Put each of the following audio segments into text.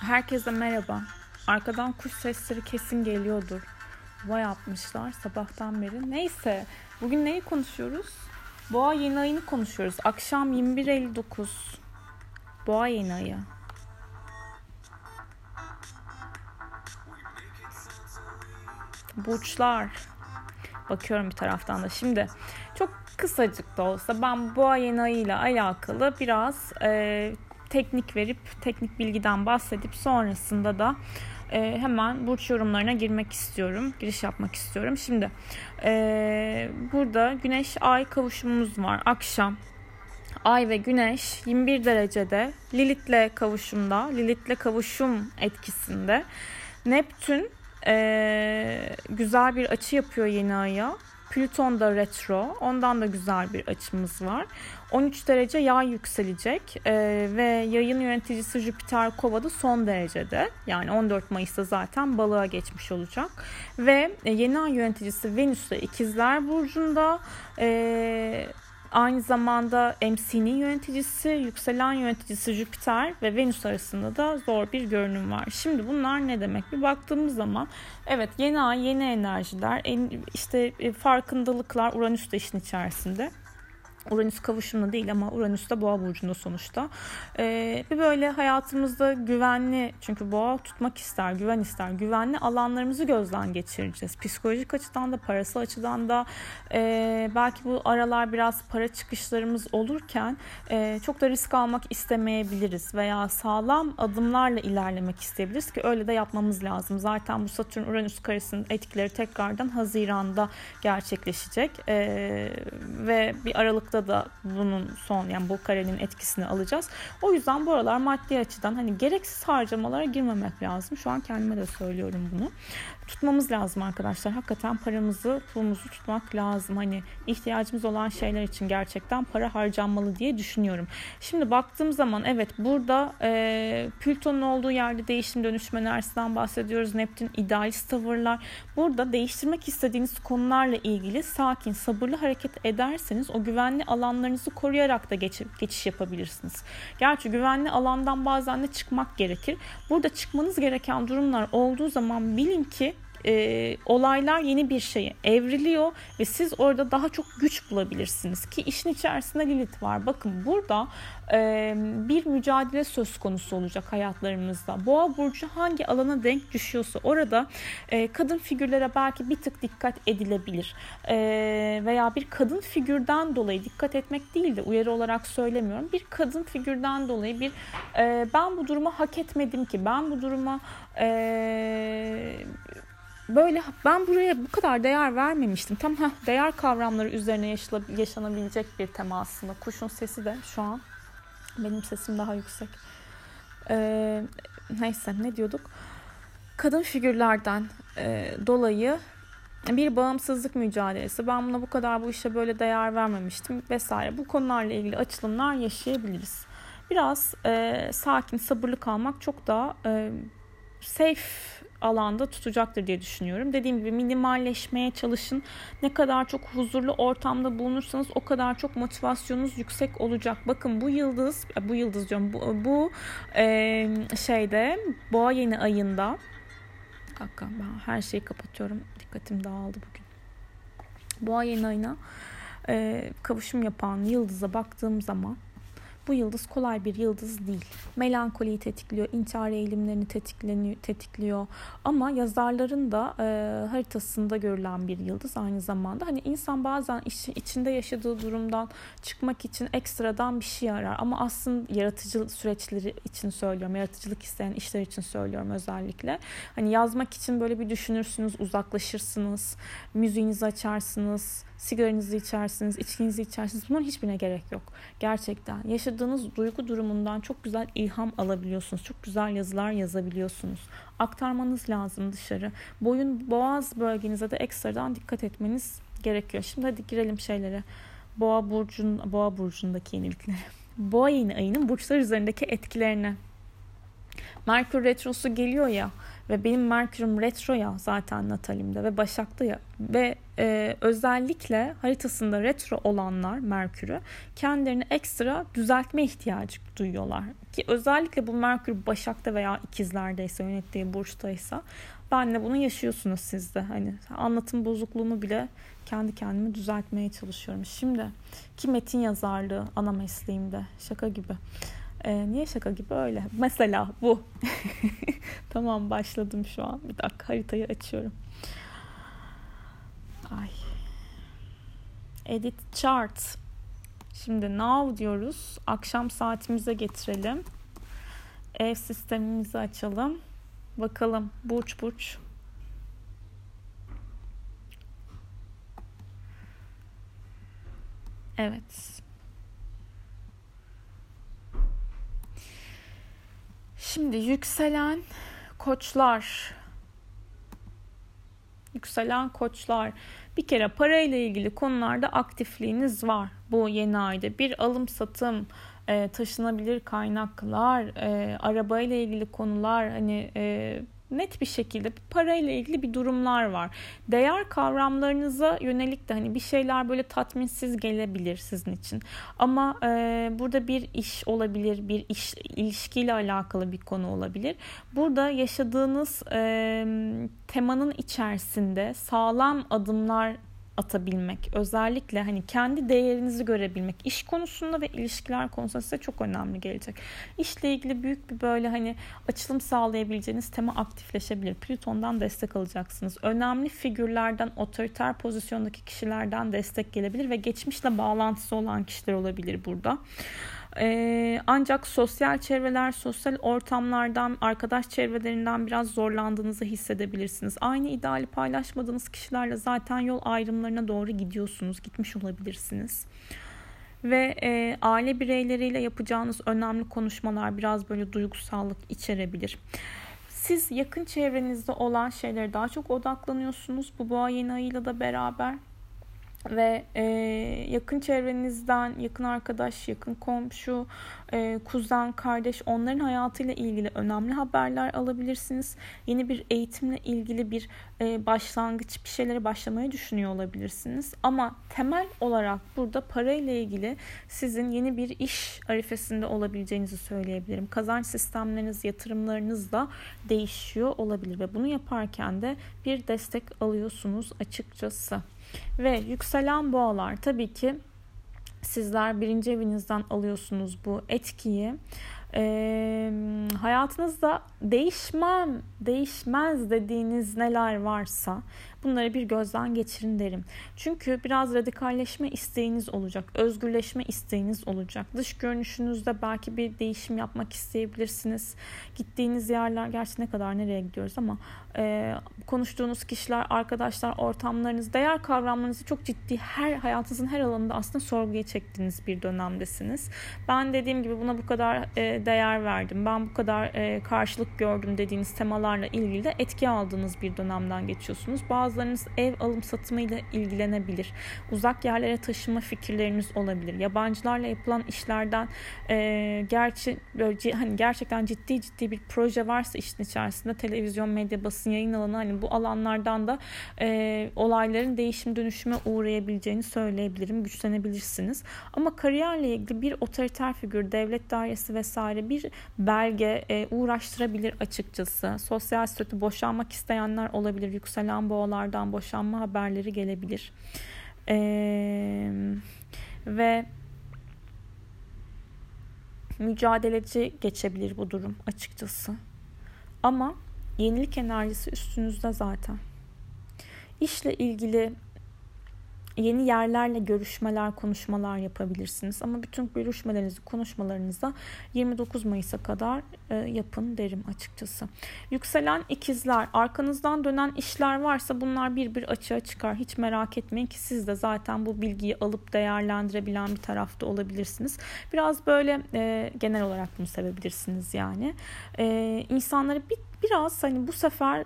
Herkese merhaba. Arkadan kuş sesleri kesin geliyordur. Yuva yapmışlar sabahtan beri. Neyse bugün neyi konuşuyoruz? Boğa yeni ayını konuşuyoruz. Akşam 21.59. Boğa yeni ayı. Burçlar. Bakıyorum bir taraftan da. Şimdi çok kısacık da olsa ben boğa yeni ayıyla alakalı biraz e, teknik verip teknik bilgiden bahsedip sonrasında da e, hemen burç yorumlarına girmek istiyorum. Giriş yapmak istiyorum. Şimdi e, burada güneş ay kavuşumumuz var. Akşam Ay ve Güneş 21 derecede Lilith'le kavuşumda, Lilith'le kavuşum etkisinde. Neptün e, güzel bir açı yapıyor yeni aya. Plüton da retro. Ondan da güzel bir açımız var. 13 derece yay yükselecek ee, ve yayın yöneticisi Jüpiter Kova'da son derecede. Yani 14 Mayıs'ta zaten balığa geçmiş olacak. Ve e, yeni ay yöneticisi Venüs de ikizler burcunda. Ee, Aynı zamanda MC'nin yöneticisi, yükselen yöneticisi Jüpiter ve Venüs arasında da zor bir görünüm var. Şimdi bunlar ne demek? Bir baktığımız zaman evet yeni ay, yeni enerjiler, işte e, farkındalıklar Uranüs de işin içerisinde. Uranüs kavuşumlu değil ama Uranüs de boğa burcunda sonuçta. Ee, bir böyle hayatımızda güvenli çünkü boğa tutmak ister, güven ister. Güvenli alanlarımızı gözden geçireceğiz. Psikolojik açıdan da parasal açıdan da e, belki bu aralar biraz para çıkışlarımız olurken e, çok da risk almak istemeyebiliriz veya sağlam adımlarla ilerlemek isteyebiliriz ki öyle de yapmamız lazım. Zaten bu Satürn Uranüs karesinin etkileri tekrardan Haziran'da gerçekleşecek e, ve bir Aralık'ta Mayıs'ta da bunun son yani bu karenin etkisini alacağız. O yüzden bu aralar maddi açıdan hani gereksiz harcamalara girmemek lazım. Şu an kendime de söylüyorum bunu tutmamız lazım arkadaşlar. Hakikaten paramızı, pulumuzu tutmak lazım. Hani ihtiyacımız olan şeyler için gerçekten para harcanmalı diye düşünüyorum. Şimdi baktığım zaman evet burada e, Plüton'un olduğu yerde değişim dönüşüm enerjisinden bahsediyoruz. Neptün idealist tavırlar. Burada değiştirmek istediğiniz konularla ilgili sakin, sabırlı hareket ederseniz o güvenli alanlarınızı koruyarak da geç, geçiş yapabilirsiniz. Gerçi güvenli alandan bazen de çıkmak gerekir. Burada çıkmanız gereken durumlar olduğu zaman bilin ki e, olaylar yeni bir şeye evriliyor ve siz orada daha çok güç bulabilirsiniz ki işin içerisinde Lilith var. Bakın burada e, bir mücadele söz konusu olacak hayatlarımızda. Boğa burcu hangi alana denk düşüyorsa orada e, kadın figürlere belki bir tık dikkat edilebilir e, veya bir kadın figürden dolayı dikkat etmek değil de uyarı olarak söylemiyorum. Bir kadın figürden dolayı bir e, ben bu duruma hak etmedim ki ben bu duruma e, böyle ben buraya bu kadar değer vermemiştim. Tam değer kavramları üzerine yaşanabilecek bir tema aslında. Kuşun sesi de şu an benim sesim daha yüksek. Ee, neyse ne diyorduk? Kadın figürlerden e, dolayı bir bağımsızlık mücadelesi. Ben buna bu kadar bu işe böyle değer vermemiştim vesaire. Bu konularla ilgili açılımlar yaşayabiliriz. Biraz e, sakin, sabırlı kalmak çok daha e, safe alanda tutacaktır diye düşünüyorum. Dediğim gibi minimalleşmeye çalışın. Ne kadar çok huzurlu ortamda bulunursanız o kadar çok motivasyonunuz yüksek olacak. Bakın bu yıldız, bu yıldız diyorum, bu, bu e, şeyde boğa yeni ayında Dakika ben her şeyi kapatıyorum. Dikkatim dağıldı bugün. Boğa yeni ayına e, kavuşum yapan yıldıza baktığım zaman bu yıldız kolay bir yıldız değil. Melankoliyi tetikliyor, intihar eğilimlerini tetikliyor. Ama yazarların da e, haritasında görülen bir yıldız aynı zamanda. Hani insan bazen iş, içinde yaşadığı durumdan çıkmak için ekstradan bir şey arar. Ama aslında yaratıcı süreçleri için söylüyorum. Yaratıcılık isteyen işler için söylüyorum özellikle. Hani yazmak için böyle bir düşünürsünüz, uzaklaşırsınız, müziğinizi açarsınız, sigaranızı içersiniz, içkinizi içersiniz. Bunların hiçbirine gerek yok. Gerçekten. Yaşadığınız duygu durumundan çok güzel ilham alabiliyorsunuz. Çok güzel yazılar yazabiliyorsunuz. Aktarmanız lazım dışarı. Boyun boğaz bölgenize de ekstradan dikkat etmeniz gerekiyor. Şimdi hadi girelim şeylere. Boğa burcun Boğa burcundaki yeniliklere. Boğa yeni ayının burçlar üzerindeki etkilerine. Merkür retrosu geliyor ya ve benim Merkür'üm retro ya zaten Natalim'de ve Başak'ta ya ve e, özellikle haritasında retro olanlar Merkür'ü kendilerini ekstra düzeltme ihtiyacı duyuyorlar. Ki özellikle bu Merkür Başak'ta veya ikizlerdeyse yönettiği burçtaysa ben de bunu yaşıyorsunuz siz de. Hani anlatım bozukluğumu bile kendi kendimi düzeltmeye çalışıyorum. Şimdi ki metin yazarlığı ana mesleğimde şaka gibi. Ee, niye şaka gibi öyle? Mesela bu. tamam başladım şu an. Bir dakika haritayı açıyorum. Ay. Edit chart. Şimdi now diyoruz. Akşam saatimize getirelim. Ev sistemimizi açalım. Bakalım burç burç. Evet. Şimdi yükselen koçlar. Yükselen koçlar. Bir kere parayla ilgili konularda aktifliğiniz var bu yeni ayda. Bir alım satım, e, taşınabilir kaynaklar, e, arabayla ilgili konular, hani e, net bir şekilde parayla ilgili bir durumlar var. Değer kavramlarınıza yönelik de hani bir şeyler böyle tatminsiz gelebilir sizin için. Ama e, burada bir iş olabilir, bir iş ilişkiyle alakalı bir konu olabilir. Burada yaşadığınız e, temanın içerisinde sağlam adımlar atabilmek, özellikle hani kendi değerinizi görebilmek, iş konusunda ve ilişkiler konusunda size çok önemli gelecek. İşle ilgili büyük bir böyle hani açılım sağlayabileceğiniz tema aktifleşebilir. Plüton'dan destek alacaksınız. Önemli figürlerden, otoriter pozisyondaki kişilerden destek gelebilir ve geçmişle bağlantısı olan kişiler olabilir burada. Ee, ancak sosyal çevreler, sosyal ortamlardan, arkadaş çevrelerinden biraz zorlandığınızı hissedebilirsiniz. Aynı ideali paylaşmadığınız kişilerle zaten yol ayrımlarına doğru gidiyorsunuz, gitmiş olabilirsiniz. Ve e, aile bireyleriyle yapacağınız önemli konuşmalar biraz böyle duygusallık içerebilir. Siz yakın çevrenizde olan şeylere daha çok odaklanıyorsunuz bu boğa yeni ayıyla da beraber ve e, yakın çevrenizden yakın arkadaş, yakın komşu, e, kuzen, kardeş onların hayatıyla ilgili önemli haberler alabilirsiniz. Yeni bir eğitimle ilgili bir e, başlangıç bir şeylere başlamayı düşünüyor olabilirsiniz. Ama temel olarak burada parayla ilgili sizin yeni bir iş arifesinde olabileceğinizi söyleyebilirim. Kazanç sistemleriniz, yatırımlarınız da değişiyor olabilir ve bunu yaparken de bir destek alıyorsunuz açıkçası. Ve yükselen boğalar tabii ki sizler birinci evinizden alıyorsunuz bu etkiyi. Ee, hayatınızda değişmem, değişmez dediğiniz neler varsa Bunları bir gözden geçirin derim. Çünkü biraz radikalleşme isteğiniz olacak. Özgürleşme isteğiniz olacak. Dış görünüşünüzde belki bir değişim yapmak isteyebilirsiniz. Gittiğiniz yerler gerçi ne kadar nereye gidiyoruz ama e, konuştuğunuz kişiler, arkadaşlar, ortamlarınız, değer kavramlarınızı çok ciddi her hayatınızın her alanında aslında sorguya çektiğiniz bir dönemdesiniz. Ben dediğim gibi buna bu kadar e, değer verdim. Ben bu kadar e, karşılık gördüm dediğiniz temalarla ilgili de etki aldığınız bir dönemden geçiyorsunuz. Bazı Bazılarınız ev alım satımıyla ilgilenebilir. Uzak yerlere taşıma fikirleriniz olabilir. Yabancılarla yapılan işlerden e, gerçi böyle hani gerçekten ciddi ciddi bir proje varsa işin içerisinde televizyon, medya, basın, yayın alanı hani bu alanlardan da e, olayların değişim dönüşüme uğrayabileceğini söyleyebilirim. Güçlenebilirsiniz. Ama kariyerle ilgili bir otoriter figür, devlet dairesi vesaire bir belge e, uğraştırabilir açıkçası. Sosyal statü boşanmak isteyenler olabilir. Yükselen boğalar konulardan boşanma haberleri gelebilir. Ee, ve mücadeleci geçebilir bu durum açıkçası. Ama yenilik enerjisi üstünüzde zaten. İşle ilgili yeni yerlerle görüşmeler, konuşmalar yapabilirsiniz. Ama bütün görüşmelerinizi, konuşmalarınızı 29 Mayıs'a kadar e, yapın derim açıkçası. Yükselen ikizler, arkanızdan dönen işler varsa bunlar bir bir açığa çıkar. Hiç merak etmeyin ki siz de zaten bu bilgiyi alıp değerlendirebilen bir tarafta olabilirsiniz. Biraz böyle e, genel olarak bunu sevebilirsiniz yani. E, insanları bir biraz hani bu sefer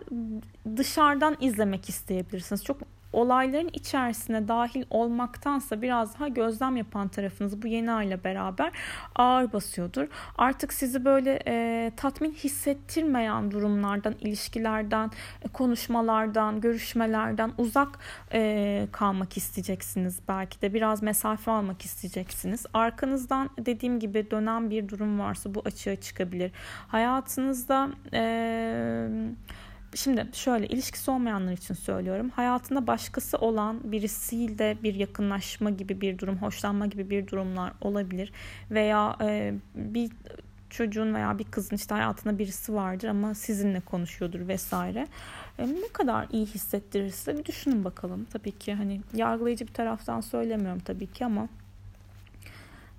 dışarıdan izlemek isteyebilirsiniz. Çok olayların içerisine dahil olmaktansa biraz daha gözlem yapan tarafınız bu yeni ayla beraber ağır basıyordur. Artık sizi böyle e, tatmin hissettirmeyen durumlardan, ilişkilerden, e, konuşmalardan, görüşmelerden uzak e, kalmak isteyeceksiniz. Belki de biraz mesafe almak isteyeceksiniz. Arkanızdan dediğim gibi dönen bir durum varsa bu açığa çıkabilir. Hayatınızda eee Şimdi şöyle ilişkisi olmayanlar için söylüyorum. Hayatında başkası olan birisiyle bir yakınlaşma gibi bir durum, hoşlanma gibi bir durumlar olabilir. Veya e, bir çocuğun veya bir kızın işte hayatında birisi vardır ama sizinle konuşuyordur vesaire. E, ne kadar iyi hissettirirse bir düşünün bakalım. Tabii ki hani yargılayıcı bir taraftan söylemiyorum tabii ki ama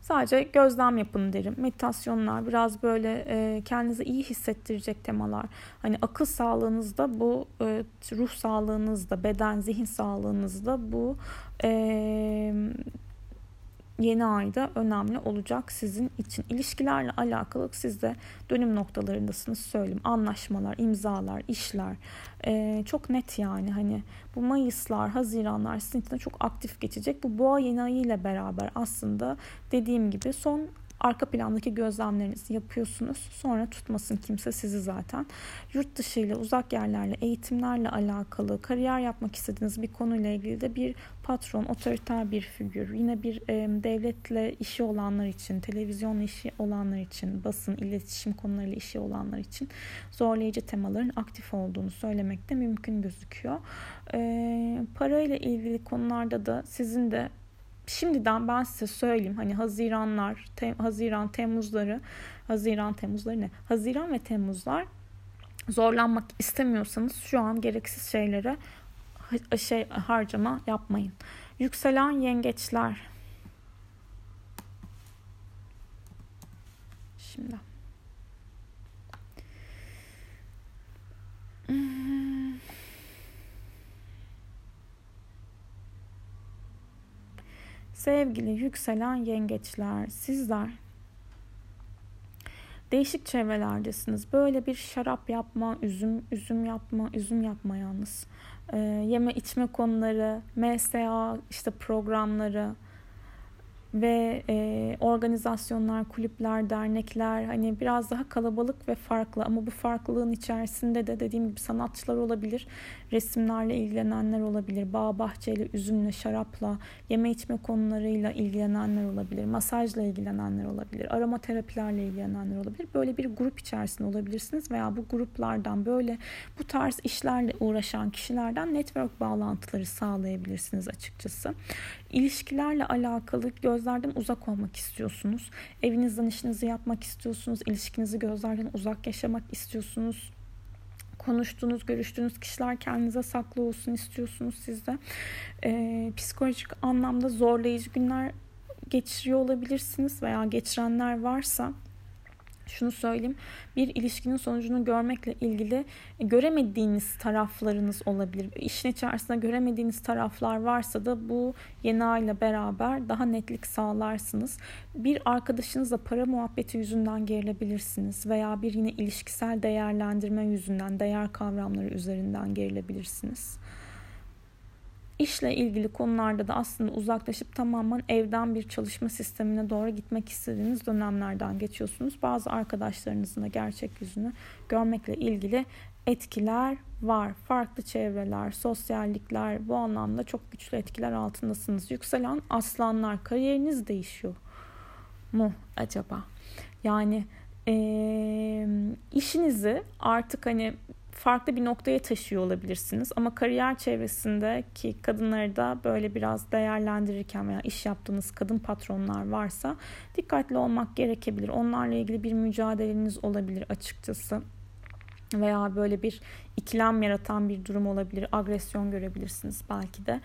Sadece gözlem yapın derim. Meditasyonlar biraz böyle e, kendinizi iyi hissettirecek temalar. Hani akıl sağlığınızda bu, e, ruh sağlığınızda, beden, zihin sağlığınızda bu e, yeni ayda önemli olacak sizin için. İlişkilerle alakalı siz de dönüm noktalarındasınız söyleyeyim. Anlaşmalar, imzalar, işler ee, çok net yani hani bu Mayıslar, Haziranlar sizin için çok aktif geçecek. Bu boğa yeni ayı ile beraber aslında dediğim gibi son arka plandaki gözlemlerinizi yapıyorsunuz. Sonra tutmasın kimse sizi zaten. Yurt dışı ile uzak yerlerle, eğitimlerle alakalı, kariyer yapmak istediğiniz bir konuyla ilgili de bir patron, otoriter bir figür, yine bir e, devletle işi olanlar için, televizyon işi olanlar için, basın, iletişim konularıyla işi olanlar için zorlayıcı temaların aktif olduğunu söylemek de mümkün gözüküyor. E, parayla ilgili konularda da sizin de şimdiden ben size söyleyeyim hani Haziranlar, te, Haziran, Temmuzları, Haziran, Temmuzları ne? Haziran ve Temmuzlar zorlanmak istemiyorsanız şu an gereksiz şeylere şey harcama yapmayın. Yükselen yengeçler. Şimdi. Hmm. Sevgili yükselen yengeçler, sizler değişik çevrelerdesiniz. Böyle bir şarap yapma, üzüm üzüm yapma, üzüm yapma yalnız. Ee, yeme içme konuları, MSA işte programları, ve e, organizasyonlar, kulüpler, dernekler hani biraz daha kalabalık ve farklı ama bu farklılığın içerisinde de dediğim gibi sanatçılar olabilir, resimlerle ilgilenenler olabilir, bağ bahçeyle, üzümle, şarapla, yeme içme konularıyla ilgilenenler olabilir, masajla ilgilenenler olabilir, aromaterapilerle ilgilenenler olabilir. Böyle bir grup içerisinde olabilirsiniz veya bu gruplardan böyle bu tarz işlerle uğraşan kişilerden network bağlantıları sağlayabilirsiniz açıkçası. İlişkilerle alakalı gözlerden uzak olmak istiyorsunuz. Evinizden işinizi yapmak istiyorsunuz. ilişkinizi gözlerden uzak yaşamak istiyorsunuz konuştuğunuz, görüştüğünüz kişiler kendinize saklı olsun istiyorsunuz siz de. Ee, psikolojik anlamda zorlayıcı günler geçiriyor olabilirsiniz veya geçirenler varsa şunu söyleyeyim. Bir ilişkinin sonucunu görmekle ilgili göremediğiniz taraflarınız olabilir. İşin içerisinde göremediğiniz taraflar varsa da bu yeni ayla beraber daha netlik sağlarsınız. Bir arkadaşınızla para muhabbeti yüzünden gerilebilirsiniz veya bir yine ilişkisel değerlendirme yüzünden, değer kavramları üzerinden gerilebilirsiniz. İşle ilgili konularda da aslında uzaklaşıp tamamen evden bir çalışma sistemine doğru gitmek istediğiniz dönemlerden geçiyorsunuz. Bazı arkadaşlarınızın da gerçek yüzünü görmekle ilgili etkiler var. Farklı çevreler, sosyallikler bu anlamda çok güçlü etkiler altındasınız. Yükselen aslanlar kariyeriniz değişiyor mu acaba? Yani e, işinizi artık hani farklı bir noktaya taşıyor olabilirsiniz. Ama kariyer çevresindeki kadınları da böyle biraz değerlendirirken veya iş yaptığınız kadın patronlar varsa dikkatli olmak gerekebilir. Onlarla ilgili bir mücadeleniz olabilir açıkçası veya böyle bir ikilem yaratan bir durum olabilir. Agresyon görebilirsiniz belki de.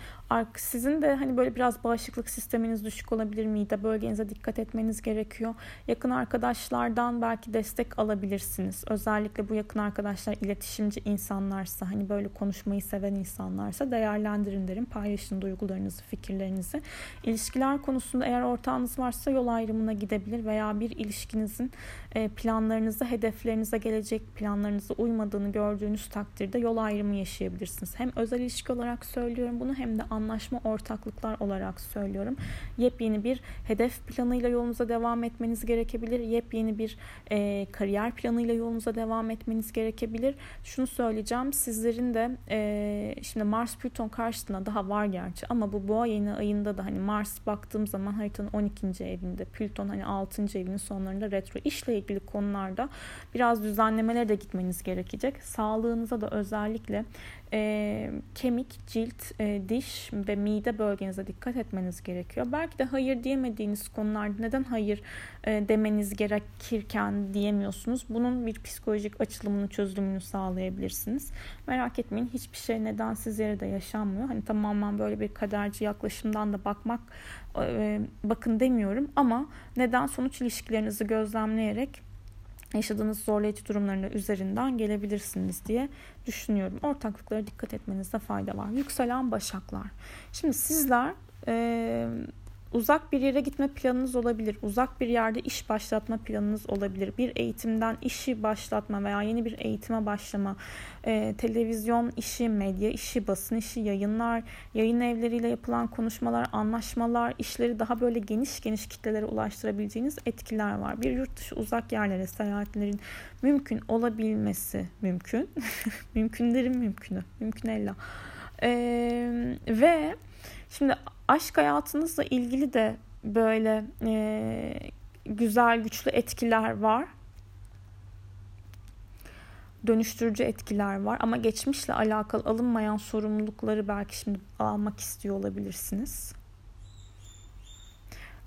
Sizin de hani böyle biraz bağışıklık sisteminiz düşük olabilir. Mide bölgenize dikkat etmeniz gerekiyor. Yakın arkadaşlardan belki destek alabilirsiniz. Özellikle bu yakın arkadaşlar iletişimci insanlarsa hani böyle konuşmayı seven insanlarsa değerlendirin derim. Paylaşın duygularınızı, fikirlerinizi. İlişkiler konusunda eğer ortağınız varsa yol ayrımına gidebilir veya bir ilişkinizin planlarınıza, hedeflerinize, gelecek planlarınıza uymadığını gördüğünüz takdirde yol ayrımı yaşayabilirsiniz. Hem özel ilişki olarak söylüyorum bunu hem de anlaşma ortaklıklar olarak söylüyorum. Yepyeni bir hedef planıyla yolunuza devam etmeniz gerekebilir. Yepyeni bir e, kariyer planıyla yolunuza devam etmeniz gerekebilir. Şunu söyleyeceğim sizlerin de e, şimdi Mars Plüton karşısında daha var gerçi ama bu boğa yeni ayında da hani Mars baktığım zaman haritanın 12. evinde Plüton hani 6. evinin sonlarında retro işle ilgili konularda biraz düzenlemelere de gitmeniz gerekecek. Sağlığınıza da özellikle e, kemik, cilt, e, diş ve mide bölgenize dikkat etmeniz gerekiyor. Belki de hayır diyemediğiniz konularda neden hayır e, demeniz gerekirken diyemiyorsunuz. Bunun bir psikolojik açılımını, çözümünü sağlayabilirsiniz. Merak etmeyin hiçbir şey nedensiz yere de yaşanmıyor. Hani tamamen böyle bir kaderci yaklaşımdan da bakmak e, bakın demiyorum ama neden sonuç ilişkilerinizi gözlemleyerek yaşadığınız zorlayıcı durumlarının üzerinden gelebilirsiniz diye düşünüyorum. Ortaklıklara dikkat etmenizde fayda var. Yükselen başaklar. Şimdi sizler uzak bir yere gitme planınız olabilir. Uzak bir yerde iş başlatma planınız olabilir. Bir eğitimden işi başlatma veya yeni bir eğitime başlama, e, televizyon işi, medya işi, basın işi, yayınlar, yayın evleriyle yapılan konuşmalar, anlaşmalar, işleri daha böyle geniş geniş kitlelere ulaştırabileceğiniz etkiler var. Bir yurt dışı uzak yerlere seyahatlerin mümkün olabilmesi mümkün. Mümkünlerin mümkünü. Mümkün ella. E, ve şimdi aşk hayatınızla ilgili de böyle e, güzel güçlü etkiler var. Dönüştürücü etkiler var ama geçmişle alakalı alınmayan sorumlulukları belki şimdi almak istiyor olabilirsiniz.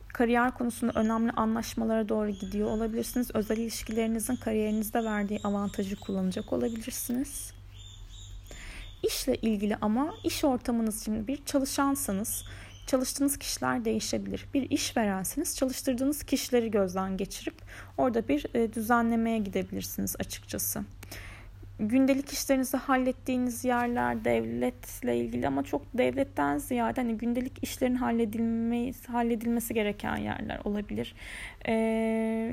Kariyer konusunda önemli anlaşmalara doğru gidiyor olabilirsiniz. Özel ilişkilerinizin kariyerinizde verdiği avantajı kullanacak olabilirsiniz. İşle ilgili ama iş ortamınız şimdi bir çalışansanız çalıştığınız kişiler değişebilir. Bir işverensiniz, çalıştırdığınız kişileri gözden geçirip orada bir e, düzenlemeye gidebilirsiniz açıkçası. Gündelik işlerinizi hallettiğiniz yerler devletle ilgili ama çok devletten ziyade hani gündelik işlerin halledilmesi, halledilmesi gereken yerler olabilir. Ee,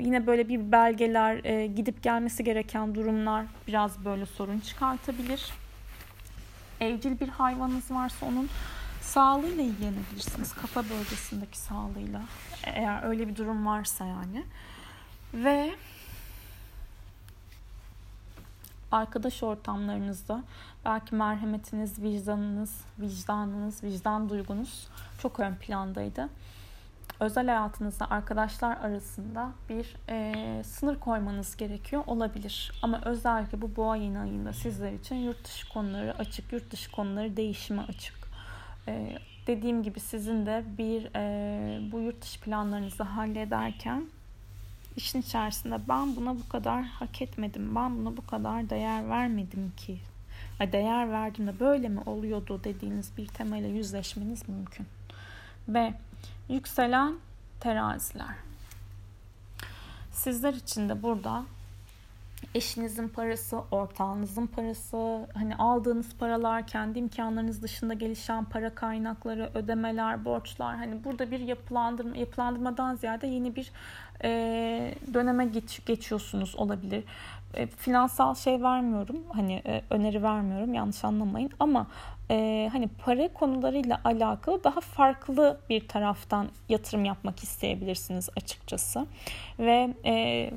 yine böyle bir belgeler e, gidip gelmesi gereken durumlar biraz böyle sorun çıkartabilir. Evcil bir hayvanınız varsa onun Sağlığıyla ilgilenebilirsiniz. Kafa bölgesindeki sağlığıyla. Eğer öyle bir durum varsa yani. Ve arkadaş ortamlarınızda belki merhametiniz, vicdanınız, vicdanınız, vicdan duygunuz çok ön plandaydı. Özel hayatınızda arkadaşlar arasında bir e, sınır koymanız gerekiyor olabilir. Ama özellikle bu boğa yeni ayında sizler için yurt dışı konuları açık, yurt dışı konuları değişime açık. Ee, dediğim gibi sizin de bir e, bu yurt dışı planlarınızı hallederken işin içerisinde ben buna bu kadar hak etmedim, ben buna bu kadar değer vermedim ki, değer verdiğimde böyle mi oluyordu dediğiniz bir temele yüzleşmeniz mümkün. Ve yükselen teraziler. Sizler için de burada eşinizin parası, ortağınızın parası, hani aldığınız paralar, kendi imkanlarınız dışında gelişen para kaynakları, ödemeler, borçlar. Hani burada bir yapılandırma, yapılandırmadan ziyade yeni bir e, döneme geç, geçiyorsunuz olabilir. E, finansal şey vermiyorum, hani e, öneri vermiyorum, yanlış anlamayın. Ama e, hani para konularıyla alakalı daha farklı bir taraftan yatırım yapmak isteyebilirsiniz açıkçası. Ve e,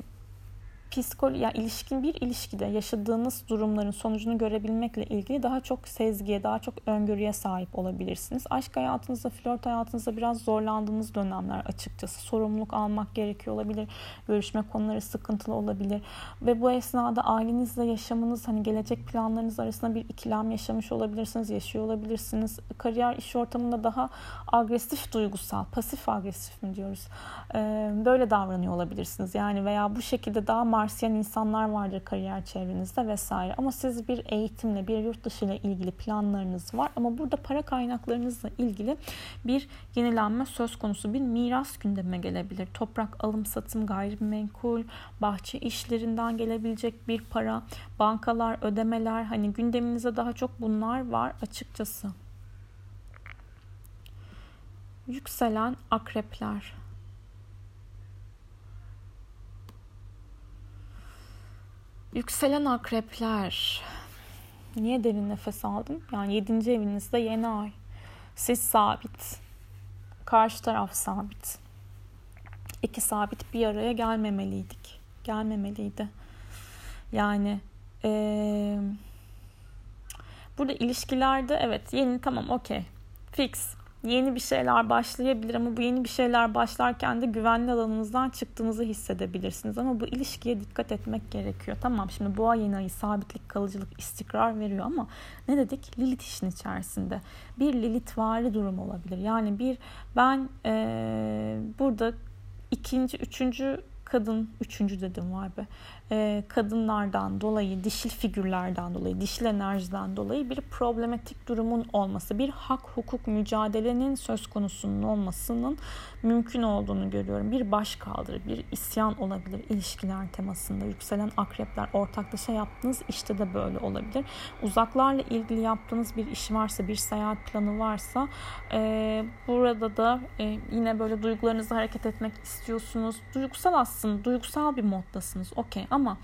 psikolo ya ilişkin bir ilişkide yaşadığınız durumların sonucunu görebilmekle ilgili daha çok sezgiye, daha çok öngörüye sahip olabilirsiniz. Aşk hayatınızda, flört hayatınızda biraz zorlandığınız dönemler açıkçası. Sorumluluk almak gerekiyor olabilir. Görüşme konuları sıkıntılı olabilir. Ve bu esnada ailenizle yaşamınız, hani gelecek planlarınız arasında bir ikilem yaşamış olabilirsiniz, yaşıyor olabilirsiniz. Kariyer iş ortamında daha agresif duygusal, pasif agresif mi diyoruz? Böyle davranıyor olabilirsiniz. Yani veya bu şekilde daha Marsyan insanlar vardır kariyer çevrenizde vesaire. Ama siz bir eğitimle, bir yurt dışı ile ilgili planlarınız var. Ama burada para kaynaklarınızla ilgili bir yenilenme söz konusu. Bir miras gündeme gelebilir. Toprak alım satım, gayrimenkul, bahçe işlerinden gelebilecek bir para, bankalar, ödemeler. Hani gündeminizde daha çok bunlar var açıkçası. Yükselen akrepler. Yükselen akrepler. Niye derin nefes aldım? Yani 7. evinizde yeni ay. Siz sabit. Karşı taraf sabit. İki sabit bir araya gelmemeliydik. Gelmemeliydi. Yani ee, burada ilişkilerde evet yeni tamam okey. Fix yeni bir şeyler başlayabilir ama bu yeni bir şeyler başlarken de güvenli alanınızdan çıktığınızı hissedebilirsiniz. Ama bu ilişkiye dikkat etmek gerekiyor. Tamam şimdi boğa yeni ayı sabitlik, kalıcılık, istikrar veriyor ama ne dedik? Lilith işin içerisinde. Bir Lilith vari durum olabilir. Yani bir ben ee, burada ikinci, üçüncü kadın, üçüncü dedim var be, e, kadınlardan dolayı, dişil figürlerden dolayı, dişil enerjiden dolayı bir problematik durumun olması, bir hak hukuk mücadelenin söz konusunun olmasının mümkün olduğunu görüyorum. Bir baş kaldırı, bir isyan olabilir ilişkiler temasında. Yükselen akrepler, ortaklaşa yaptığınız işte de böyle olabilir. Uzaklarla ilgili yaptığınız bir iş varsa, bir seyahat planı varsa e, burada da e, yine böyle duygularınızı hareket etmek istiyorsunuz. Duygusal aslında, duygusal bir moddasınız. Okey ama mà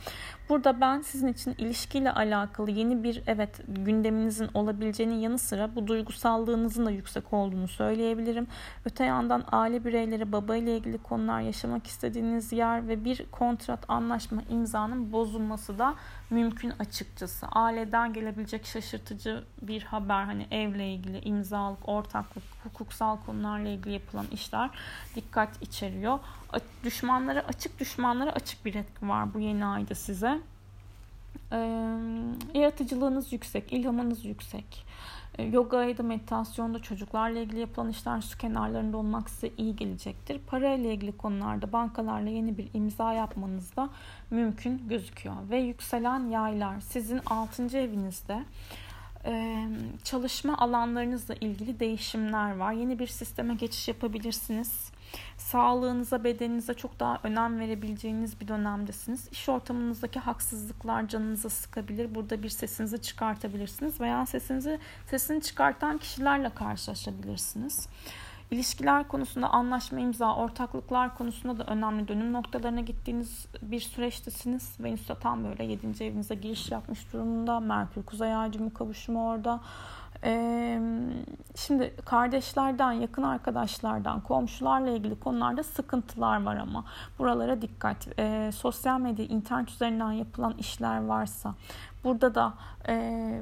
burada ben sizin için ilişkiyle alakalı yeni bir evet gündeminizin olabileceğinin yanı sıra bu duygusallığınızın da yüksek olduğunu söyleyebilirim. Öte yandan aile bireyleri baba ile ilgili konular yaşamak istediğiniz yer ve bir kontrat anlaşma imzanın bozulması da mümkün açıkçası. Aileden gelebilecek şaşırtıcı bir haber hani evle ilgili imzalık, ortaklık, hukuksal konularla ilgili yapılan işler dikkat içeriyor. Düşmanlara açık düşmanlara açık bir etki var bu yeni ayda size. Ee, yaratıcılığınız yüksek, ilhamınız yüksek. Ee, yoga ya da meditasyonda çocuklarla ilgili yapılan işler su kenarlarında olmak size iyi gelecektir. Para ile ilgili konularda bankalarla yeni bir imza yapmanız da mümkün gözüküyor. Ve yükselen yaylar sizin 6. evinizde çalışma alanlarınızla ilgili değişimler var. Yeni bir sisteme geçiş yapabilirsiniz. Sağlığınıza, bedeninize çok daha önem verebileceğiniz bir dönemdesiniz. İş ortamınızdaki haksızlıklar canınıza sıkabilir. Burada bir sesinizi çıkartabilirsiniz veya sesinizi sesini çıkartan kişilerle karşılaşabilirsiniz. İlişkiler konusunda anlaşma imza, ortaklıklar konusunda da önemli dönüm noktalarına gittiğiniz bir süreçtesiniz. Venüs de tam böyle 7. evinize giriş yapmış durumunda. Merkür Kuzey Ay kavuşumu orada. Ee, şimdi kardeşlerden, yakın arkadaşlardan, komşularla ilgili konularda sıkıntılar var ama buralara dikkat. Ee, sosyal medya, internet üzerinden yapılan işler varsa burada da e,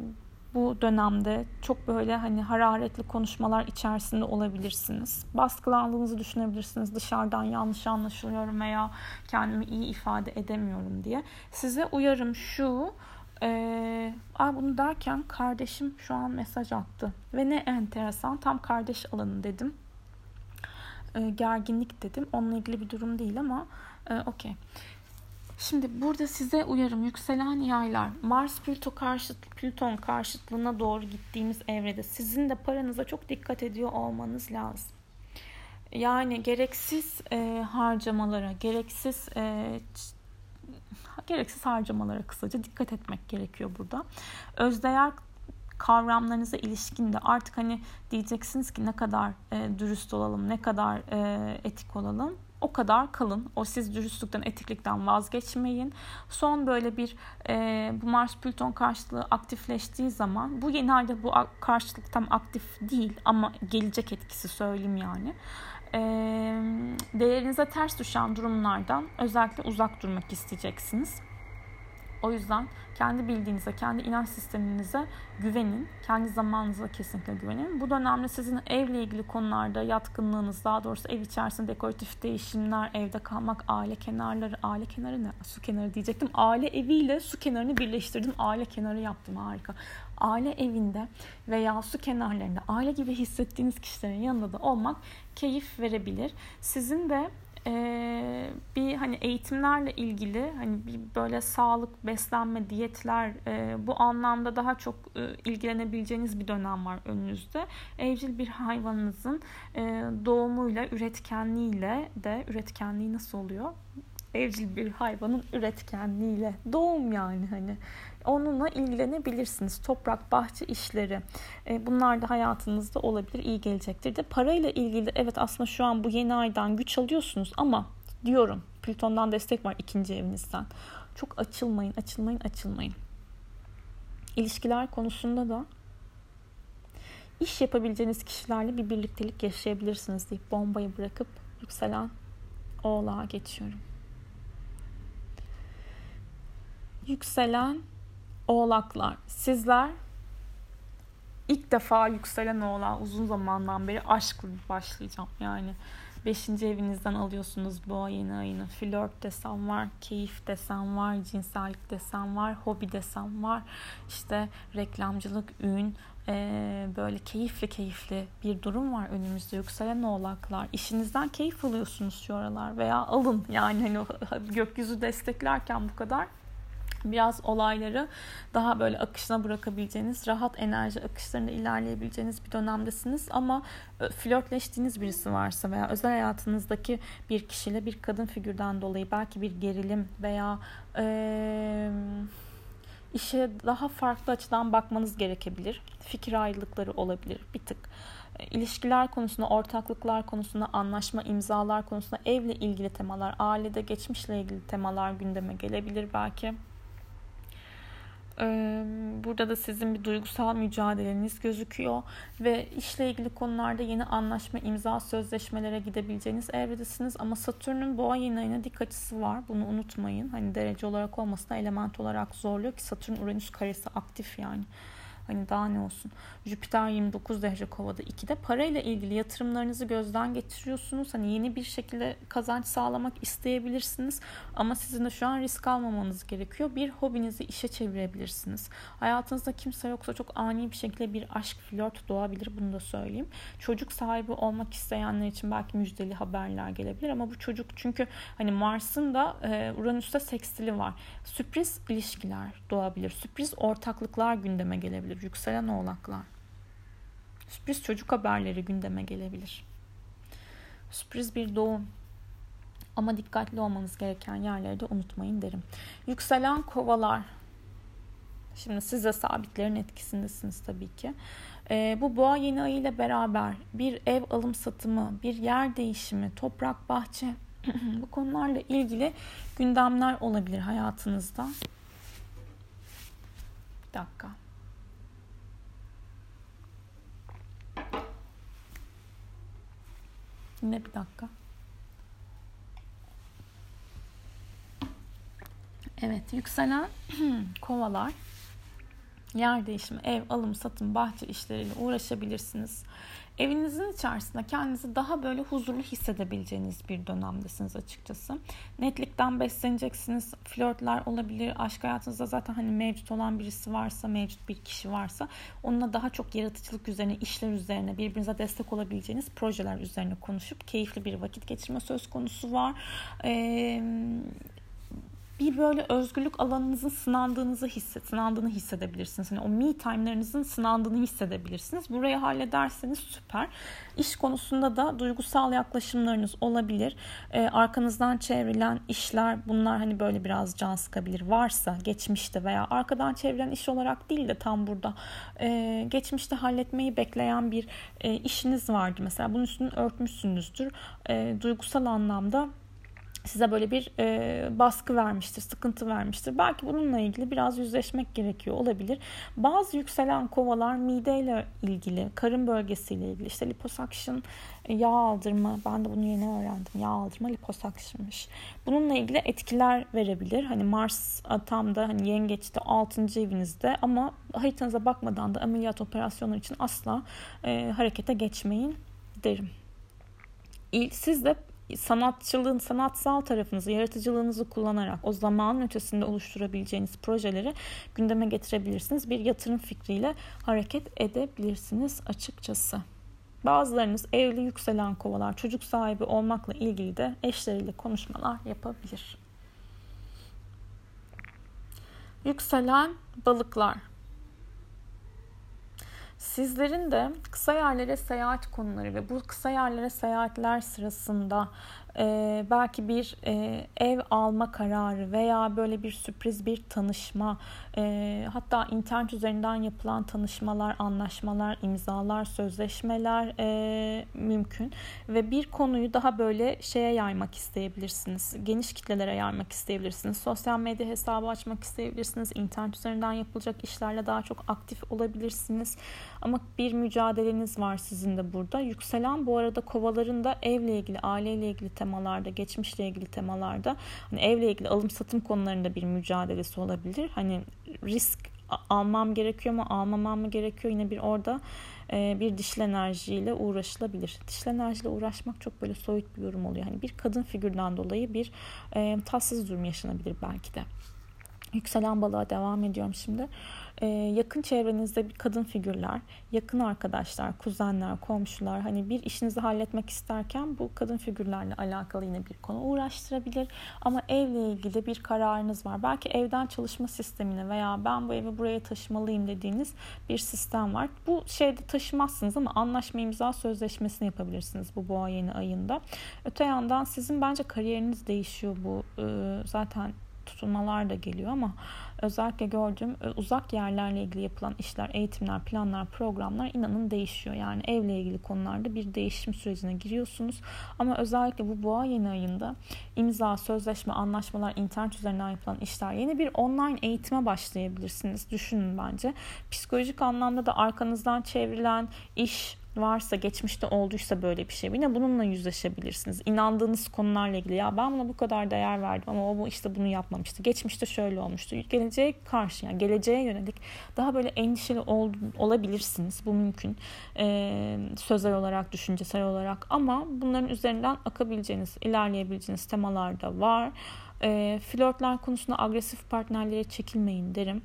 bu dönemde çok böyle hani hararetli konuşmalar içerisinde olabilirsiniz. Baskılandığınızı düşünebilirsiniz. Dışarıdan yanlış anlaşılıyorum veya kendimi iyi ifade edemiyorum diye. Size uyarım şu. Ee, bunu derken kardeşim şu an mesaj attı. Ve ne enteresan tam kardeş alanı dedim. Ee, gerginlik dedim. Onunla ilgili bir durum değil ama e, okey. Şimdi burada size uyarım yükselen yaylar Mars Plüto karşıt Plüton karşıtlığına doğru gittiğimiz evrede sizin de paranıza çok dikkat ediyor olmanız lazım. Yani gereksiz e, harcamalara, gereksiz e, gereksiz harcamalara kısaca dikkat etmek gerekiyor burada. Özdeğer kavramlarınıza ilişkin de artık hani diyeceksiniz ki ne kadar e, dürüst olalım, ne kadar e, etik olalım o kadar kalın. O siz dürüstlükten, etiklikten vazgeçmeyin. Son böyle bir e, bu Mars Plüton karşılığı aktifleştiği zaman bu yeni ayda bu karşılık tam aktif değil ama gelecek etkisi söyleyeyim yani. E, değerinize ters düşen durumlardan özellikle uzak durmak isteyeceksiniz. O yüzden kendi bildiğinize, kendi inanç sisteminize güvenin. Kendi zamanınıza kesinlikle güvenin. Bu dönemde sizin evle ilgili konularda yatkınlığınız, daha doğrusu ev içerisinde dekoratif değişimler, evde kalmak, aile kenarları, aile kenarı ne? Su kenarı diyecektim. Aile eviyle su kenarını birleştirdim. Aile kenarı yaptım. Harika. Aile evinde veya su kenarlarında aile gibi hissettiğiniz kişilerin yanında da olmak keyif verebilir. Sizin de e, bir hani eğitimlerle ilgili hani bir böyle sağlık, beslenme, diyetler e, bu anlamda daha çok e, ilgilenebileceğiniz bir dönem var önünüzde. Evcil bir hayvanınızın e, doğumuyla, üretkenliğiyle de üretkenliği nasıl oluyor? Evcil bir hayvanın üretkenliğiyle doğum yani hani onunla ilgilenebilirsiniz. Toprak, bahçe işleri e, bunlar da hayatınızda olabilir, iyi gelecektir de. Parayla ilgili evet aslında şu an bu yeni aydan güç alıyorsunuz ama diyorum Plüton'dan destek var ikinci evinizden. Çok açılmayın, açılmayın, açılmayın. İlişkiler konusunda da iş yapabileceğiniz kişilerle bir birliktelik yaşayabilirsiniz deyip bombayı bırakıp yükselen oğlağa geçiyorum. Yükselen oğlaklar. Sizler ilk defa yükselen oğlağa uzun zamandan beri aşkla başlayacağım. Yani Beşinci evinizden alıyorsunuz bu yeni ayını. Flört desem var, keyif desem var, cinsellik desem var, hobi desem var. İşte reklamcılık, ün, e, böyle keyifli keyifli bir durum var önümüzde. Yükselen oğlaklar. İşinizden keyif alıyorsunuz şu aralar veya alın. Yani hani gökyüzü desteklerken bu kadar biraz olayları daha böyle akışına bırakabileceğiniz, rahat enerji akışlarında ilerleyebileceğiniz bir dönemdesiniz. Ama e, flörtleştiğiniz birisi varsa veya özel hayatınızdaki bir kişiyle bir kadın figürden dolayı belki bir gerilim veya e, işe daha farklı açıdan bakmanız gerekebilir. Fikir ayrılıkları olabilir bir tık. E, ilişkiler konusunda, ortaklıklar konusunda, anlaşma, imzalar konusunda, evle ilgili temalar, ailede geçmişle ilgili temalar gündeme gelebilir belki. Burada da sizin bir duygusal mücadeleniz gözüküyor ve işle ilgili konularda yeni anlaşma, imza, sözleşmelere gidebileceğiniz evredesiniz ama Satürn'ün boğa yeni ayına dik açısı var. Bunu unutmayın. Hani derece olarak olmasına element olarak zorluyor ki Satürn Uranüs karesi aktif yani. Hani daha ne olsun. Jüpiter 29 derece kovada 2'de parayla ilgili yatırımlarınızı gözden geçiriyorsunuz. Hani yeni bir şekilde kazanç sağlamak isteyebilirsiniz. Ama sizin de şu an risk almamanız gerekiyor. Bir hobinizi işe çevirebilirsiniz. Hayatınızda kimse yoksa çok ani bir şekilde bir aşk flört doğabilir. Bunu da söyleyeyim. Çocuk sahibi olmak isteyenler için belki müjdeli haberler gelebilir. Ama bu çocuk çünkü hani Mars'ın da e, Uranüs'te sekstili var. Sürpriz ilişkiler doğabilir. Sürpriz ortaklıklar gündeme gelebilir olabilir. Yükselen oğlaklar. Sürpriz çocuk haberleri gündeme gelebilir. Sürpriz bir doğum. Ama dikkatli olmanız gereken yerleri de unutmayın derim. Yükselen kovalar. Şimdi siz de sabitlerin etkisindesiniz tabii ki. Ee, bu boğa yeni ayı ile beraber bir ev alım satımı, bir yer değişimi, toprak, bahçe bu konularla ilgili gündemler olabilir hayatınızda. Bir dakika. Yine bir dakika. Evet, yükselen kovalar yer değişimi, ev, alım, satım, bahçe işleriyle uğraşabilirsiniz evinizin içerisinde kendinizi daha böyle huzurlu hissedebileceğiniz bir dönemdesiniz açıkçası. Netlikten besleneceksiniz. Flörtler olabilir. Aşk hayatınızda zaten hani mevcut olan birisi varsa, mevcut bir kişi varsa onunla daha çok yaratıcılık üzerine, işler üzerine, birbirinize destek olabileceğiniz projeler üzerine konuşup keyifli bir vakit geçirme söz konusu var. Ee, bir böyle özgürlük alanınızın sınandığınızı hisset, sınandığını hissedebilirsiniz. Yani o me time'larınızın sınandığını hissedebilirsiniz. Burayı hallederseniz süper. İş konusunda da duygusal yaklaşımlarınız olabilir. Ee, arkanızdan çevrilen işler bunlar hani böyle biraz can sıkabilir. Varsa geçmişte veya arkadan çevrilen iş olarak değil de tam burada e, geçmişte halletmeyi bekleyen bir e, işiniz vardı mesela. Bunun üstünü örtmüşsünüzdür. E, duygusal anlamda size böyle bir e, baskı vermiştir, sıkıntı vermiştir. Belki bununla ilgili biraz yüzleşmek gerekiyor olabilir. Bazı yükselen kovalar mideyle ilgili, karın bölgesiyle ilgili, işte liposuction, e, yağ aldırma, ben de bunu yeni öğrendim. Yağ aldırma liposuction'mış. Bununla ilgili etkiler verebilir. Hani Mars tam da hani yengeçte 6. evinizde ama haritanıza bakmadan da ameliyat operasyonları için asla e, harekete geçmeyin derim. Siz de sanatçılığın, sanatsal tarafınızı, yaratıcılığınızı kullanarak o zamanın ötesinde oluşturabileceğiniz projeleri gündeme getirebilirsiniz. Bir yatırım fikriyle hareket edebilirsiniz açıkçası. Bazılarınız evli yükselen kovalar çocuk sahibi olmakla ilgili de eşleriyle konuşmalar yapabilir. Yükselen balıklar Sizlerin de kısa yerlere seyahat konuları ve bu kısa yerlere seyahatler sırasında e, belki bir e, ev alma kararı veya böyle bir sürpriz bir tanışma e, hatta internet üzerinden yapılan tanışmalar, anlaşmalar, imzalar, sözleşmeler e, mümkün ve bir konuyu daha böyle şeye yaymak isteyebilirsiniz. Geniş kitlelere yaymak isteyebilirsiniz. Sosyal medya hesabı açmak isteyebilirsiniz. internet üzerinden yapılacak işlerle daha çok aktif olabilirsiniz. Ama bir mücadeleniz var sizin de burada. Yükselen bu arada kovaların da evle ilgili, aileyle ilgili temalarda, geçmişle ilgili temalarda, hani evle ilgili alım satım konularında bir mücadelesi olabilir. Hani risk almam gerekiyor mu, almamam mı gerekiyor? Yine bir orada e, bir dişil enerjiyle uğraşılabilir. Dişil enerjiyle uğraşmak çok böyle soyut bir yorum oluyor. Hani bir kadın figürden dolayı bir e, tatsız durum yaşanabilir belki de. Yükselen balığa devam ediyorum şimdi. Ee, yakın çevrenizde bir kadın figürler, yakın arkadaşlar, kuzenler, komşular hani bir işinizi halletmek isterken bu kadın figürlerle alakalı yine bir konu uğraştırabilir. Ama evle ilgili bir kararınız var. Belki evden çalışma sistemine veya ben bu evi buraya taşımalıyım dediğiniz bir sistem var. Bu şeyde taşımazsınız ama anlaşma imza sözleşmesini yapabilirsiniz bu boğa yeni ayında. Öte yandan sizin bence kariyeriniz değişiyor bu. Ee, zaten tutulmalar da geliyor ama özellikle gördüğüm e, uzak yerlerle ilgili yapılan işler, eğitimler, planlar, programlar inanın değişiyor. Yani evle ilgili konularda bir değişim sürecine giriyorsunuz. Ama özellikle bu boğa yeni ayında imza, sözleşme, anlaşmalar, internet üzerinden yapılan işler, yeni bir online eğitime başlayabilirsiniz. Düşünün bence. Psikolojik anlamda da arkanızdan çevrilen iş, varsa, geçmişte olduysa böyle bir şey yine bununla yüzleşebilirsiniz. İnandığınız konularla ilgili ya ben buna bu kadar değer verdim ama o işte bunu yapmamıştı. Geçmişte şöyle olmuştu. Geleceğe karşı yani geleceğe yönelik daha böyle endişeli ol, olabilirsiniz. Bu mümkün. Ee, sözel olarak, düşüncesel olarak ama bunların üzerinden akabileceğiniz, ilerleyebileceğiniz temalar da var. Ee, flörtler konusunda agresif partnerlere çekilmeyin derim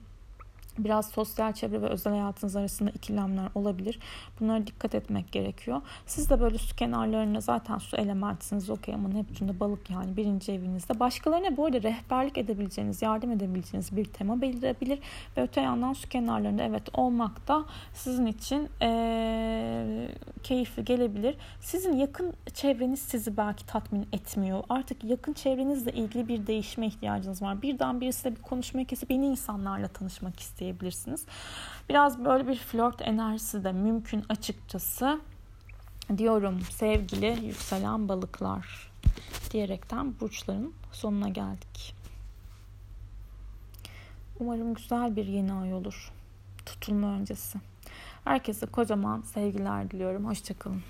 biraz sosyal çevre ve özel hayatınız arasında ikilemler olabilir. Bunlara dikkat etmek gerekiyor. Siz de böyle su kenarlarına zaten su elementisiniz okey ama Neptün'de balık yani birinci evinizde. Başkalarına bu arada rehberlik edebileceğiniz, yardım edebileceğiniz bir tema belirebilir. Ve öte yandan su kenarlarında evet olmak da sizin için ee, keyifli gelebilir. Sizin yakın çevreniz sizi belki tatmin etmiyor. Artık yakın çevrenizle ilgili bir değişime ihtiyacınız var. Birden birisiyle bir konuşmayı kesip yeni insanlarla tanışmak istiyor isteyebilirsiniz. Biraz böyle bir flört enerjisi de mümkün açıkçası diyorum sevgili yükselen balıklar diyerekten burçların sonuna geldik. Umarım güzel bir yeni ay olur. Tutulma öncesi. Herkese kocaman sevgiler diliyorum. Hoşçakalın.